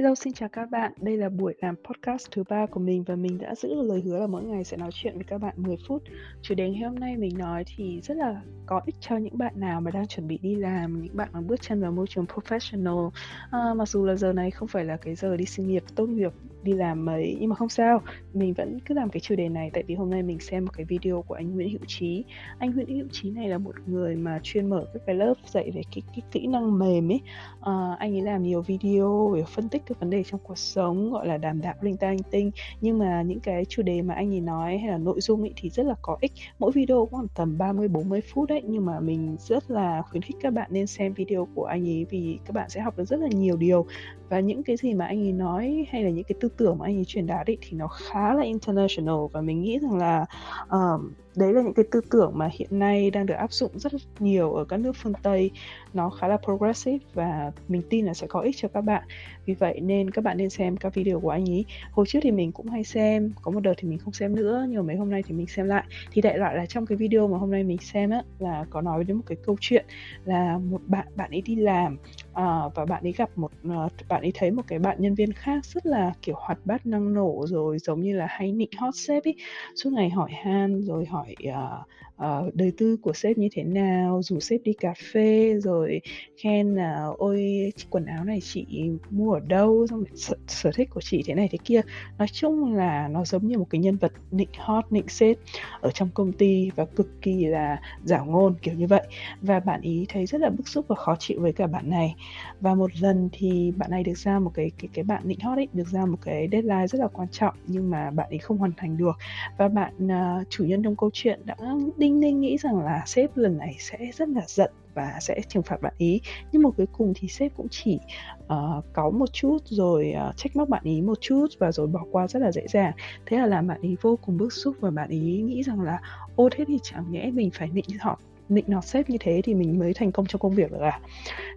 Hello, xin chào các bạn. Đây là buổi làm podcast thứ ba của mình và mình đã giữ lời hứa là mỗi ngày sẽ nói chuyện với các bạn 10 phút. Chủ đề ngày hôm nay mình nói thì rất là có ích cho những bạn nào mà đang chuẩn bị đi làm, những bạn mà bước chân vào môi trường professional. À, mặc dù là giờ này không phải là cái giờ đi sinh nghiệp tốt nghiệp đi làm mấy nhưng mà không sao mình vẫn cứ làm cái chủ đề này tại vì hôm nay mình xem một cái video của anh Nguyễn Hữu Trí anh Nguyễn Hữu Trí này là một người mà chuyên mở các cái lớp dạy về cái, cái kỹ năng mềm ấy à, anh ấy làm nhiều video về phân tích các vấn đề trong cuộc sống gọi là đàm đạo linh ta linh tinh. Nhưng mà những cái chủ đề mà anh ấy nói hay là nội dung ấy thì rất là có ích. Mỗi video cũng khoảng tầm 30 40 phút đấy nhưng mà mình rất là khuyến khích các bạn nên xem video của anh ấy vì các bạn sẽ học được rất là nhiều điều. Và những cái gì mà anh ấy nói hay là những cái tư tưởng mà anh ấy truyền đạt ấy thì nó khá là international và mình nghĩ rằng là um, đấy là những cái tư tưởng mà hiện nay đang được áp dụng rất nhiều ở các nước phương Tây. Nó khá là progressive và mình tin là sẽ có ích cho các bạn. Vì vậy nên các bạn nên xem các video của anh ấy hồi trước thì mình cũng hay xem, có một đợt thì mình không xem nữa, nhưng mà mấy hôm nay thì mình xem lại. Thì đại loại là trong cái video mà hôm nay mình xem á, là có nói đến một cái câu chuyện là một bạn bạn ấy đi làm à, và bạn ấy gặp một uh, bạn ấy thấy một cái bạn nhân viên khác rất là kiểu hoạt bát năng nổ rồi giống như là hay nịnh hot sếp ấy suốt ngày hỏi han rồi hỏi uh, uh, đời tư của sếp như thế nào rủ sếp đi cà phê rồi khen là ôi quần áo này chị mua ở đâu? Xong rồi sở, sở thích của chị thế này thế kia. Nói chung là nó giống như một cái nhân vật nịnh hot nịnh sếp ở trong công ty và cực kỳ là giả ngôn kiểu như vậy. Và bạn ý thấy rất là bức xúc và khó chịu với cả bạn này và một lần thì bạn này được ra một cái cái cái bạn nịnh hot ấy được ra một cái deadline rất là quan trọng nhưng mà bạn ấy không hoàn thành được. Và bạn uh, chủ nhân trong câu chuyện đã đinh Ninh Ninh nghĩ rằng là sếp lần này sẽ rất là giận và sẽ trừng phạt bạn ý. Nhưng mà cuối cùng thì sếp cũng chỉ ờ, uh, cáu một chút rồi uh, trách móc bạn ý một chút và rồi bỏ qua rất là dễ dàng. Thế là làm bạn ý vô cùng bức xúc và bạn ý nghĩ rằng là ô thế thì chẳng nhẽ mình phải nịnh họ nịnh nọt sếp như thế thì mình mới thành công trong công việc được à?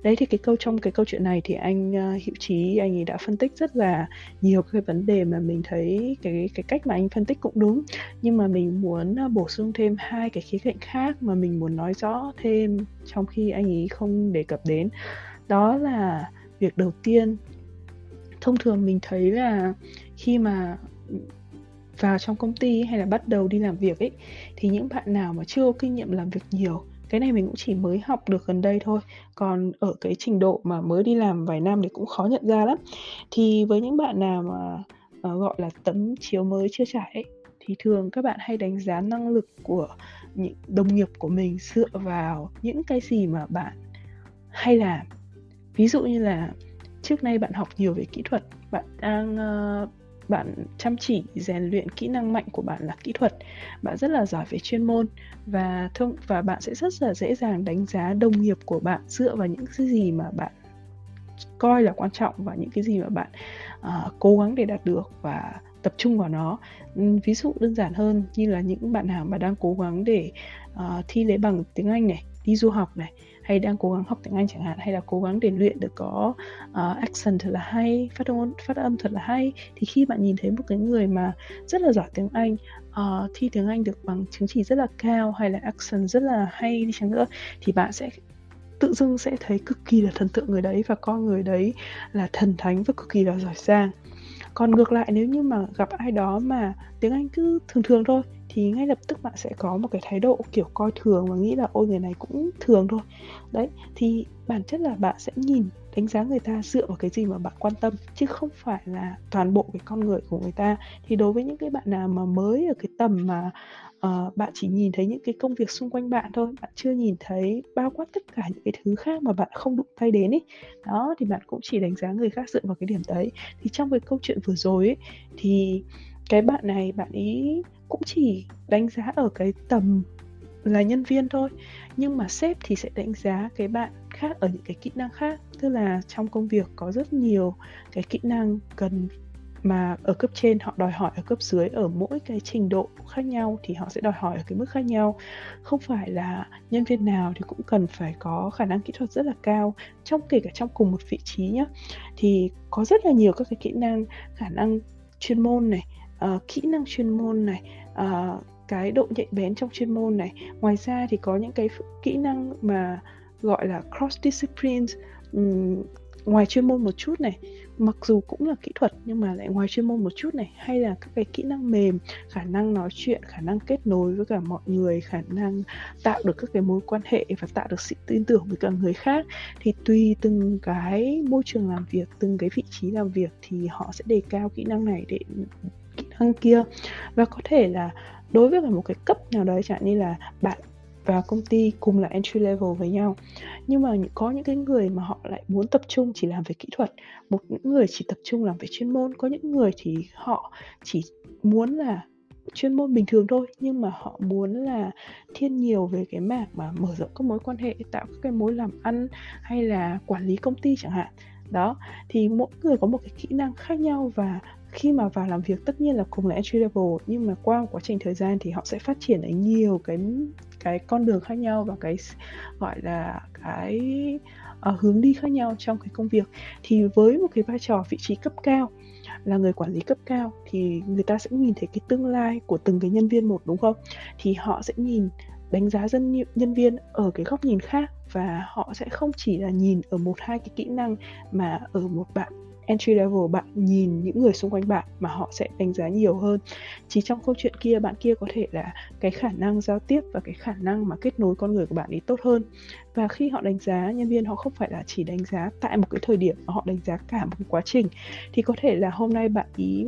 Đấy thì cái câu trong cái câu chuyện này thì anh uh, hữu trí anh ấy đã phân tích rất là nhiều cái vấn đề mà mình thấy cái cái cách mà anh phân tích cũng đúng. Nhưng mà mình muốn uh, bổ sung thêm hai cái khía cạnh khác mà mình muốn nói rõ thêm trong khi anh ấy không đề cập đến. Đó là việc đầu tiên. Thông thường mình thấy là khi mà vào trong công ty hay là bắt đầu đi làm việc ấy thì những bạn nào mà chưa có kinh nghiệm làm việc nhiều cái này mình cũng chỉ mới học được gần đây thôi. Còn ở cái trình độ mà mới đi làm vài năm thì cũng khó nhận ra lắm. Thì với những bạn nào mà uh, gọi là tấm chiếu mới chưa trải ấy, thì thường các bạn hay đánh giá năng lực của những đồng nghiệp của mình dựa vào những cái gì mà bạn hay làm. Ví dụ như là trước nay bạn học nhiều về kỹ thuật bạn đang uh, bạn chăm chỉ rèn luyện kỹ năng mạnh của bạn là kỹ thuật. Bạn rất là giỏi về chuyên môn và thông và bạn sẽ rất là dễ dàng đánh giá đồng nghiệp của bạn dựa vào những cái gì mà bạn coi là quan trọng và những cái gì mà bạn uh, cố gắng để đạt được và tập trung vào nó. Ừ, ví dụ đơn giản hơn như là những bạn nào mà đang cố gắng để uh, thi lấy bằng tiếng anh này đi du học này hay đang cố gắng học tiếng Anh chẳng hạn hay là cố gắng để luyện được có uh, accent thật là hay phát âm phát âm thật là hay thì khi bạn nhìn thấy một cái người mà rất là giỏi tiếng Anh uh, thi tiếng Anh được bằng chứng chỉ rất là cao hay là accent rất là hay đi chăng nữa thì bạn sẽ tự dưng sẽ thấy cực kỳ là thần tượng người đấy và coi người đấy là thần thánh và cực kỳ là giỏi giang. Còn ngược lại nếu như mà gặp ai đó mà tiếng Anh cứ thường thường thôi thì ngay lập tức bạn sẽ có một cái thái độ kiểu coi thường và nghĩ là ôi người này cũng thường thôi. Đấy thì bản chất là bạn sẽ nhìn đánh giá người ta dựa vào cái gì mà bạn quan tâm chứ không phải là toàn bộ cái con người của người ta. Thì đối với những cái bạn nào mà mới ở cái tầm mà uh, bạn chỉ nhìn thấy những cái công việc xung quanh bạn thôi bạn chưa nhìn thấy bao quát tất cả những cái thứ khác mà bạn không đụng tay đến ấy đó thì bạn cũng chỉ đánh giá người khác dựa vào cái điểm đấy. Thì trong cái câu chuyện vừa rồi ấy thì cái bạn này bạn ý cũng chỉ đánh giá ở cái tầm là nhân viên thôi, nhưng mà sếp thì sẽ đánh giá cái bạn khác ở những cái kỹ năng khác. Tức là trong công việc có rất nhiều cái kỹ năng cần mà ở cấp trên họ đòi hỏi, ở cấp dưới ở mỗi cái trình độ khác nhau thì họ sẽ đòi hỏi ở cái mức khác nhau. Không phải là nhân viên nào thì cũng cần phải có khả năng kỹ thuật rất là cao. Trong, kể cả trong cùng một vị trí nhé thì có rất là nhiều các cái kỹ năng, khả năng chuyên môn này uh, kỹ năng chuyên môn này uh, cái độ nhạy bén trong chuyên môn này. Ngoài ra thì có những cái kỹ năng mà gọi là cross disciplines um, ngoài chuyên môn một chút này. Mặc dù cũng là kỹ thuật nhưng mà lại ngoài chuyên môn một chút này. Hay là các cái kỹ năng mềm khả năng nói chuyện khả năng kết nối với cả mọi người khả năng tạo được các cái mối quan hệ và tạo được sự tin tưởng với cả người khác thì tùy từng cái môi trường làm việc từng cái vị trí làm việc thì họ sẽ đề cao kỹ năng này để kỹ năng kia. Và có thể là đối với một cái cấp nào đấy, chẳng như là bạn và công ty cùng là entry level với nhau, nhưng mà có những cái người mà họ lại muốn tập trung chỉ làm về kỹ thuật, một những người chỉ tập trung làm về chuyên môn, có những người thì họ chỉ muốn là chuyên môn bình thường thôi, nhưng mà họ muốn là thiên nhiều về cái mảng mà mở rộng các mối quan hệ, tạo các cái mối làm ăn hay là quản lý công ty chẳng hạn. Đó, thì mỗi người có một cái kỹ năng khác nhau và khi mà vào làm việc tất nhiên là cùng là entry level nhưng mà qua quá trình thời gian thì họ sẽ phát triển ở nhiều cái cái con đường khác nhau và cái gọi là cái uh, hướng đi khác nhau trong cái công việc. Thì với một cái vai trò vị trí cấp cao là người quản lý cấp cao thì người ta sẽ nhìn thấy cái tương lai của từng cái nhân viên một đúng không? Thì họ sẽ nhìn đánh giá dân nhân viên ở cái góc nhìn khác và họ sẽ không chỉ là nhìn ở một hai cái kỹ năng mà ở một bạn entry level bạn nhìn những người xung quanh bạn mà họ sẽ đánh giá nhiều hơn. Chỉ trong câu chuyện kia bạn kia có thể là cái khả năng giao tiếp và cái khả năng mà kết nối con người của bạn ấy tốt hơn. Và khi họ đánh giá nhân viên họ không phải là chỉ đánh giá tại một cái thời điểm mà họ đánh giá cả một cái quá trình. Thì có thể là hôm nay bạn ý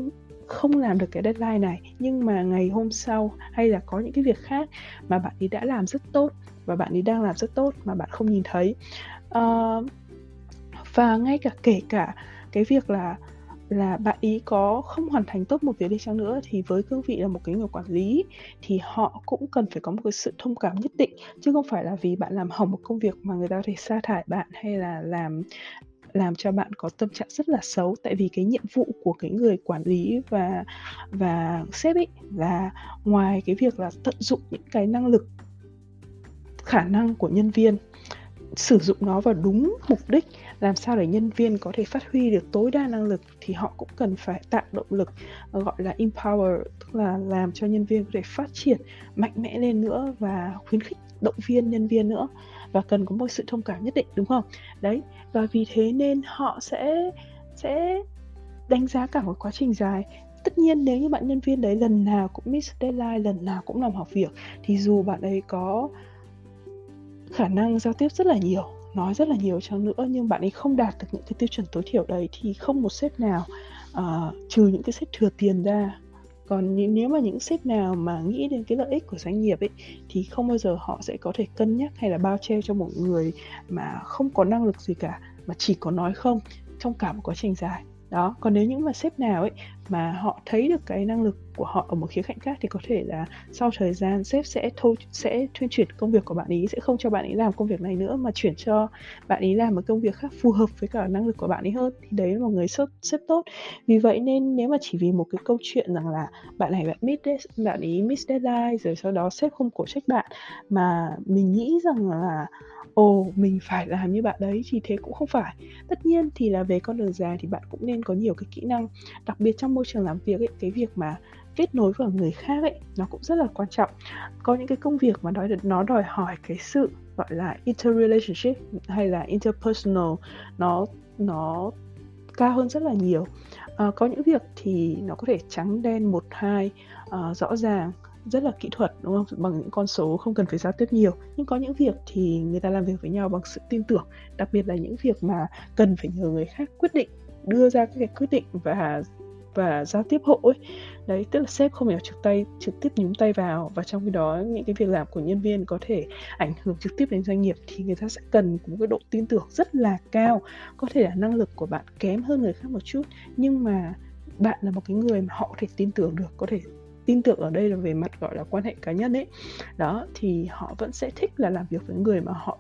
không làm được cái deadline này nhưng mà ngày hôm sau hay là có những cái việc khác mà bạn ấy đã làm rất tốt và bạn ấy đang làm rất tốt mà bạn không nhìn thấy. Uh, và ngay cả kể cả cái việc là là bạn ý có không hoàn thành tốt một việc đi chăng nữa thì với cương vị là một cái người quản lý thì họ cũng cần phải có một cái sự thông cảm nhất định, chứ không phải là vì bạn làm hỏng một công việc mà người ta có thể sa thải bạn hay là làm làm cho bạn có tâm trạng rất là xấu. Tại vì cái nhiệm vụ của cái người quản lý và và sếp ấy là ngoài cái việc là tận dụng những cái năng lực, khả năng của nhân viên sử dụng nó vào đúng mục đích, làm sao để nhân viên có thể phát huy được tối đa năng lực thì họ cũng cần phải tạo động lực ờ, gọi là empower, tức là làm cho nhân viên có thể phát triển mạnh mẽ lên nữa và khuyến khích động viên nhân viên nữa. Và cần có một sự thông cảm nhất định, đúng không? Đấy, và vì thế nên họ sẽ sẽ đánh giá cả một quá trình dài. Tất nhiên nếu như bạn nhân viên đấy lần nào cũng miss deadline, lần nào cũng làm học việc, thì dù bạn ấy có khả năng giao tiếp rất là nhiều nói rất là nhiều chăng nữa nhưng bạn ấy không đạt được những cái tiêu chuẩn tối thiểu đấy thì không một sếp nào uh, trừ những cái sếp thừa tiền ra. Còn nếu mà những sếp nào mà nghĩ đến cái lợi ích của doanh nghiệp ấy thì không bao giờ họ sẽ có thể cân nhắc hay là bao che cho một người mà không có năng lực gì cả mà chỉ có nói không trong cả một quá trình dài đó, còn nếu những mà sếp nào ấy mà họ thấy được cái năng lực của họ ở một khía cạnh khác thì có thể là sau thời gian sếp sẽ thôi sẽ thuyên chuyển công việc của bạn ý, sẽ không cho bạn ấy làm công việc này nữa mà chuyển cho bạn ấy làm một công việc khác phù hợp với cả năng lực của bạn ấy hơn thì đấy là một người sếp sếp tốt. Vì vậy nên nếu mà chỉ vì một cái câu chuyện rằng là bạn này bạn miss bạn ấy miss deadline rồi sau đó sếp không cổ trách bạn mà mình nghĩ rằng là, ồ, mình phải làm như bạn đấy thì thế cũng không phải. Tất nhiên thì là về con đường dài thì bạn cũng nên có nhiều cái kỹ năng đặc biệt trong môi trường làm việc ấy cái việc mà kết nối với người khác ấy nó cũng rất là quan trọng. Có những cái công việc mà đòi nó đòi hỏi cái sự gọi là interrelationship hay là interpersonal nó nó cao hơn rất là nhiều. À, có những việc thì nó có thể trắng đen một hai uh, rõ ràng rất là kỹ thuật đúng không? Bằng những con số không cần phải giao tiếp nhiều. Nhưng có những việc thì người ta làm việc với nhau bằng sự tin tưởng đặc biệt là những việc mà cần phải nhờ người khác quyết định đưa ra các cái quyết định và và giao tiếp hộ ấy. Đấy, tức là sếp không phải trực tay, trực tiếp nhúng tay vào. Và trong khi đó, những cái việc làm của nhân viên có thể ảnh hưởng trực tiếp đến doanh nghiệp thì người ta sẽ cần một cái độ tin tưởng rất là cao. Có thể là năng lực của bạn kém hơn người khác một chút, nhưng mà bạn là một cái người mà họ có thể tin tưởng được, có thể tin tưởng ở đây là về mặt, gọi là, quan hệ cá nhân ấy. Đó, thì họ vẫn sẽ thích là làm việc với người mà họ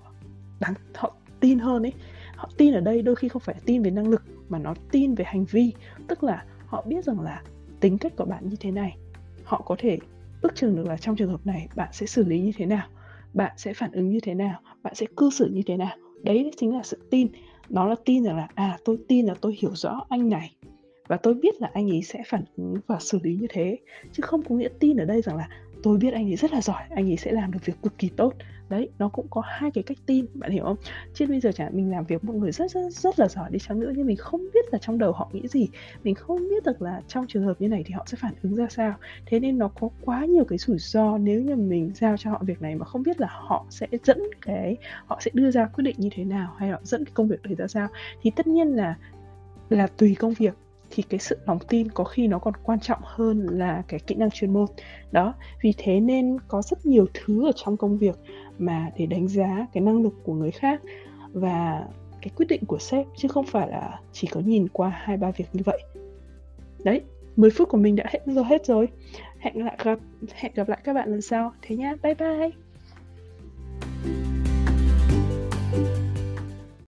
đáng, họ tin hơn ấy. Họ tin ở đây đôi khi không phải tin về năng lực mà nó tin về hành vi, tức là họ biết rằng là tính cách của bạn như thế này. Họ có thể ước chừng được là trong trường hợp này bạn sẽ xử lý như thế nào, bạn sẽ phản ứng như thế nào, bạn sẽ cư xử như thế nào. Đấy chính là sự tin. Nó là tin rằng là à tôi tin là tôi hiểu rõ anh này và tôi biết là anh ấy sẽ phản ứng và xử lý như thế. Chứ không có nghĩa tin ở đây rằng là tôi biết anh ấy rất là giỏi, anh ấy sẽ làm được việc cực kỳ tốt. Đấy, nó cũng có hai cái cách tin, bạn hiểu không? Chứ bây giờ chẳng mình làm việc một người rất rất rất là giỏi đi chăng nữa, nhưng mình không biết là trong đầu họ nghĩ gì. Mình không biết được là trong trường hợp như này thì họ sẽ phản ứng ra sao. Thế nên nó có quá nhiều cái rủi ro nếu như mình giao cho họ việc này mà không biết là họ sẽ dẫn cái, họ sẽ đưa ra quyết định như thế nào hay họ dẫn cái công việc đấy ra sao. Thì tất nhiên là là tùy công việc thì cái sự lòng tin có khi nó còn quan trọng hơn là cái kỹ năng chuyên môn. Đó, vì thế nên có rất nhiều thứ ở trong công việc mà để đánh giá cái năng lực của người khác và cái quyết định của sếp, chứ không phải là chỉ có nhìn qua hai, ba việc như vậy. Đấy 10 phút của mình đã hết, rồi hết rồi. Hẹn lại gặp, hẹn gặp lại các bạn lần sau. Thế nhá, bye bye!